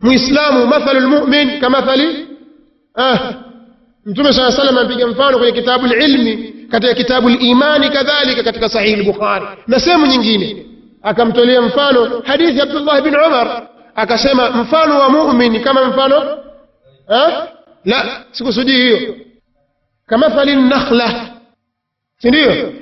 muislamu mathalu lmumin kamathali ah, mtume saa salam amepiga mfano kwenye kitabu lilmi katika kitabu limani kadhalika katika sahihi lbukhari na sehemu nyingine akamtolea mfano hadithi abdullah bin umar akasema mfano wa mumin kama mfano ah? la sikusudii hiyo kamathali nakhla si ndio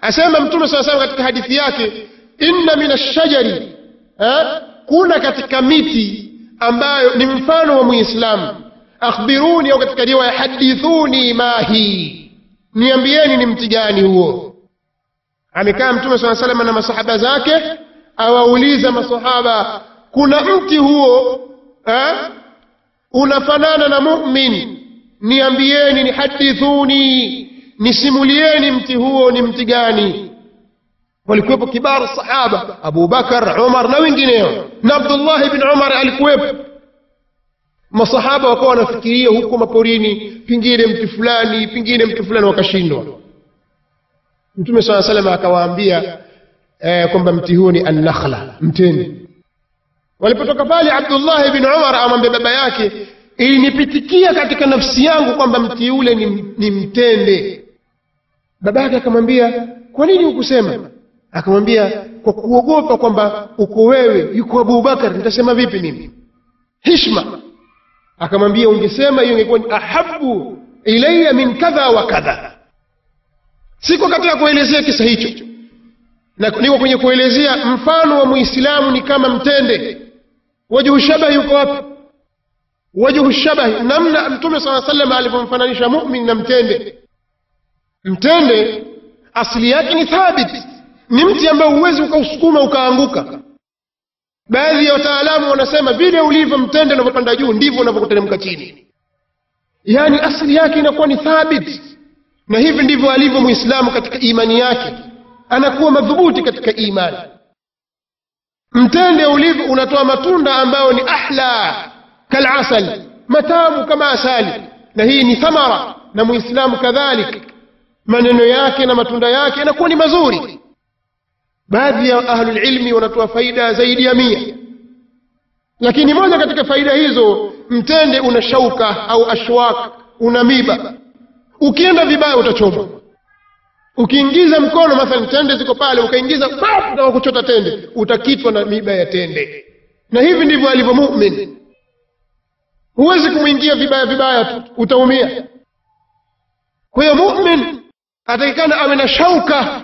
asema mtume saa salam katika hadithi yake inna min ashajari eh, kuna katika miti ambayo ni mfano wa muislamu. Akhbiruni au katika riwaya hadithuni ma hii niambieni ni mti gani huo. Amekaa mtume saa salama na masahaba zake awauliza masahaba kuna mti huo eh, unafanana na mumin? Niambieni ni hadithuni. Nisimulieni mti huo ni mti gani walikuwepo kibaru sahaba abu bakar umar na wengineo. Na abdullahi bin umar alikuwepo. Masahaba wakawa wanafikiria huko maporini pengine mti fulani pengine mti fulani wakashindwa. Mtume saa salama akawaambia eh, kwamba mti huo ni annakhla mteni walipotoka pale abdullahi bin umar amwambia baba yake ilinipitikia katika nafsi yangu kwamba mti ule ni, ni mtende. Baba yake akamwambia kwa nini hukusema akamwambia kwa kuogopa kwamba uko wewe yuko abubakar nitasema vipi mimi? Hishma akamwambia ungesema hiyo ingekuwa ni ahabu ilaya min kadha wa kadha. Siko katika kuelezea kisa hicho. Na niko kwenye kuelezea mfano wa muislamu ni kama mtende. Wajhu shabahi yuko wapi? Wajhu shabahi namna mtume sala sallam alivyomfananisha mumin na mtende. Mtende asili yake ni thabit ni mti ambao huwezi ukausukuma ukaanguka. Baadhi ya wataalamu wanasema vile ulivyo mtende unavyopanda juu ndivyo unavyokuteremka chini. Yaani asili yake inakuwa ni thabit na hivi ndivyo alivyo Muislamu katika imani yake. Anakuwa madhubuti katika imani. Mtende ulivyo unatoa matunda ambayo ni ahla kalasal matamu kama asali. Na hii ni thamara. Na muislamu kadhalik maneno yake na matunda yake yanakuwa ni mazuri baadhi ya ahlulilmi wanatoa faida zaidi ya mia. Lakini moja katika faida hizo mtende una shauka au ashwak una miba. Ukienda vibaya utachoma. ukiingiza mkono mathalan tende ziko pale ukaingiza wa kuchota tende utakitwa na miba ya tende. Na hivi ndivyo alivyo mumin. Huwezi kumwingia vibaya vibaya tu utaumia. Kwa hiyo mumin atakikana awe na shauka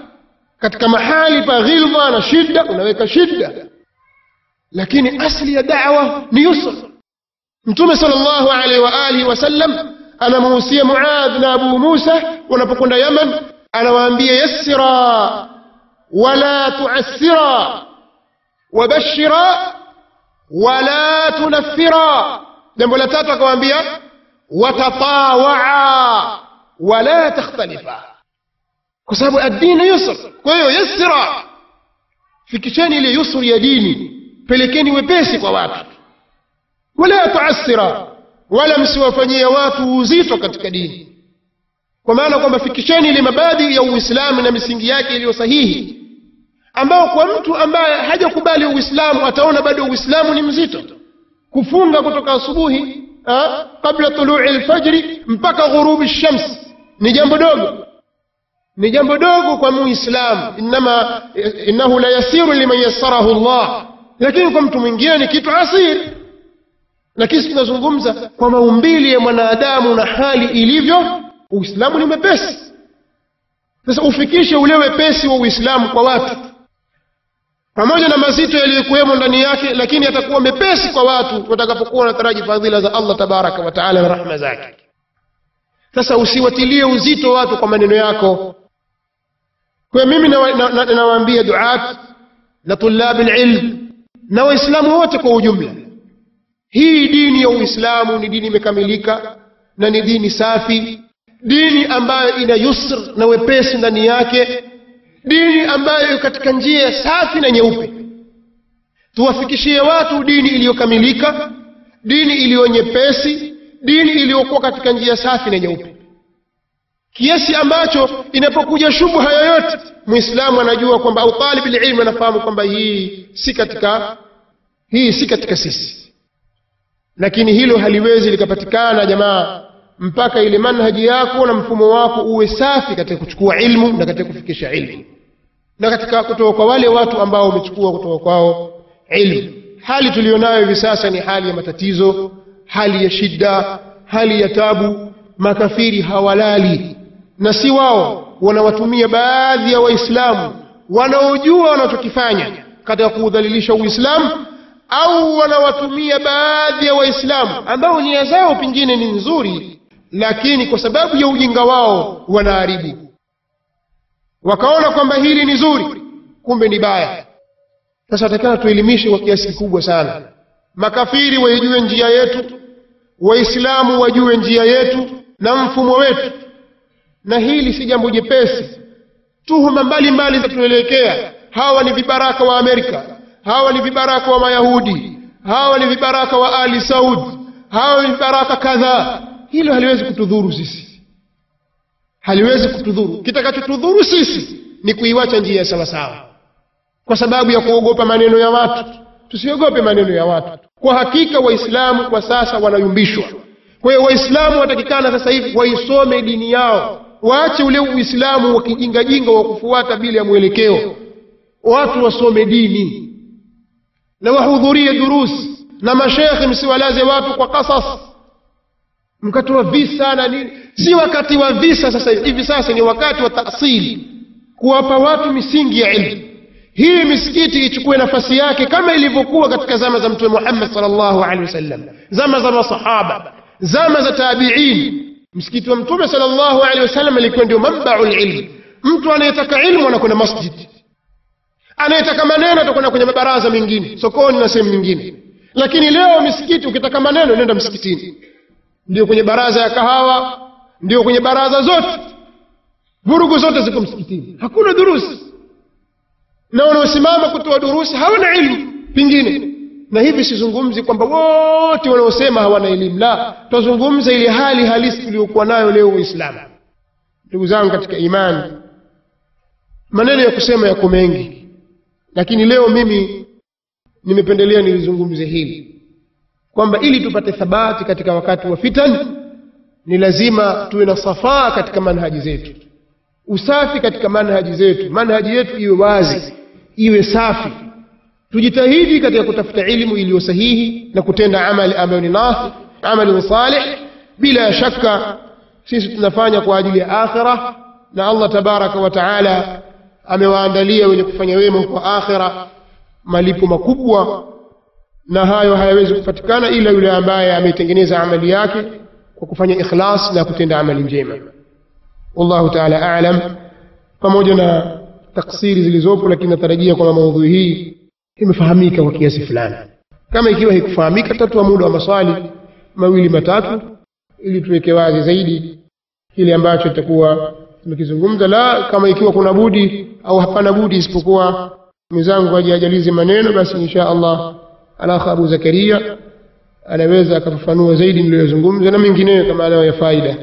katika mahali pa ghilva na shida unaweka shida lakini asli ya dawa ni yusr mtume sal llahu alaihi wa alihi wasallam anamuhusia muadh na abu musa wanapokwenda yaman anawaambia yassira wala tuassira wabashira wala tunaffira jambo la tatu akawaambia watatawaa wala takhtalifa kwa sababu addini yusr. Kwa hiyo yassira. Fikisheni ile yusri ya dini. Pelekeni wepesi kwa watu. Wala tuassira. Wala msiwafanyia watu uzito katika dini. Kwa maana kwamba fikisheni ile mabadhi ya uislamu na misingi yake iliyo sahihi. Ambao kwa mtu ambaye hajakubali uislamu ataona bado uislamu ni mzito. Kufunga kutoka asubuhi kabla tului lfajri mpaka ghurubi shams ni jambo dogo ni jambo dogo kwa muislamu inama innahu la yasiru liman yassarahu llah lakini kwa mtu mwingine ni kitu asiri lakini tunazungumza kwa maumbili ya mwanadamu na hali ilivyo uislamu ni mepesi sasa ufikishe ule wepesi wa uislamu kwa watu. Pamoja na mazito yaliyokuwemo ndani yake lakini yatakuwa mepesi kwa watu watakapokuwa wanataraji fadhila za allah tabaraka wataala na rahma zake. Sasa usiwatilie uzito watu kwa maneno yako kwa mimi nawaambia duat na tulabi alilm na waislamu wote kwa ujumla. Hii dini ya uislamu ni dini imekamilika na ni dini safi dini ambayo ina yusr na wepesi ndani yake dini ambayo katika njia safi na nyeupe. Tuwafikishie watu dini iliyokamilika dini iliyo nyepesi dini iliyokuwa katika njia safi na nyeupe kiasi ambacho inapokuja shubha yoyote muislamu anajua kwamba au talib lilmu anafahamu kwamba hii si katika hii si katika sisi. Lakini hilo haliwezi likapatikana jamaa mpaka ile manhaji yako na mfumo wako uwe safi katika kuchukua ilmu na katika kufikisha ilmu. Na katika kutoka kwa wale watu ambao wamechukua kutoka kwao ilmu. Hali tuliyonayo hivi sasa ni hali ya matatizo hali ya shida hali ya tabu. Makafiri hawalali na si wao wanawatumia baadhi ya waislamu wanaojua wanachokifanya katika kuudhalilisha uislamu au wanawatumia baadhi ya waislamu ambao nia zao pengine ni nzuri lakini kwa sababu ya ujinga wao wanaharibu. Wakaona kwamba hili ni zuri kumbe ni baya. Sasa atakana tuelimishe kwa kiasi kikubwa sana. Makafiri waijue njia yetu waislamu wajue njia yetu na mfumo wetu na hili si jambo jepesi. Tuhuma mbalimbali zitatuelekea hawa ni vibaraka wa amerika. Hawa ni vibaraka wa mayahudi. Hawa ni vibaraka wa ali saud. Hawa ni vibaraka kadhaa. Hilo haliwezi kutudhuru sisi. Haliwezi kutudhuru. Kitakachotudhuru sisi ni kuiwacha njia ya sawasawa. Kwa sababu ya kuogopa maneno ya watu. Tusiogope maneno ya watu. Kwa hakika waislamu kwa sasa wanayumbishwa. Kwa hiyo waislamu watakikana sasa hivi waisome dini yao waache ule uislamu wa kijingajinga wa kufuata bila ya mwelekeo. Watu wasome dini. Na wahudhurie durusi na mashekhe msiwalaze watu kwa kasas mkatoa visa na nini? Si wakati wa visa sasa hivi sasa ni wakati wa taasili kuwapa watu misingi ya ilmu. Hii misikiti ichukue nafasi yake kama ilivyokuwa katika zama za mtume muhammad salllahu alehi wasallam. Zama za masahaba. Zama za tabiin msikiti wa mtume sallallahu alehi wasallam ilikuwa ndio mambau lilmu mtu anayetaka ilmu anakwenda masjid. Anayetaka maneno atakwenda kwenye mabaraza mengine sokoni na sehemu nyingine. Lakini leo misikiti ukitaka maneno nenda msikitini. Ndio kwenye baraza ya kahawa ndio kwenye baraza zote. Vurugu zote ziko msikitini. Hakuna durusi. Na wanaosimama kutoa durusi hawana ilmu. Pengine na hivi sizungumzi kwamba wote wanaosema hawana elimu la twazungumza ile hali halisi tuliyokuwa nayo leo Uislamu. ndugu zangu katika imani maneno ya kusema yako mengi lakini leo mimi nimependelea nilizungumze hili kwamba ili tupate thabati katika wakati wa fitan ni lazima tuwe na safaa katika manhaji zetu usafi katika manhaji zetu manhaji yetu iwe wazi iwe safi tujitahidi katika kutafuta ilmu iliyo sahihi na kutenda amali ambayo ni nafi amali salih bila shaka sisi tunafanya kwa ajili ya akhira na allah tabaraka wa taala amewaandalia wenye kufanya wema kwa akhira malipo makubwa na hayo hayawezi kupatikana ila yule ambaye ameitengeneza amali yake kwa kufanya ikhlas na kutenda amali njema. Wallahu taala aalam, pamoja na taksiri zilizopo lakini natarajia kwamba maudhui hii imefahamika kwa kiasi fulani. Kama ikiwa haikufahamika tutatua muda wa maswali mawili matatu ili tuweke wazi zaidi kile ambacho itakuwa tumekizungumza. La kama ikiwa kuna budi au hapana budi isipokuwa mwenzangu ajiajalize maneno basi insha allah alakha abu zakaria anaweza akafafanua zaidi niliyozungumza na mengineyo kama anayo ya faida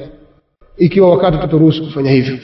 ikiwa wakati utaturuhusu kufanya hivyo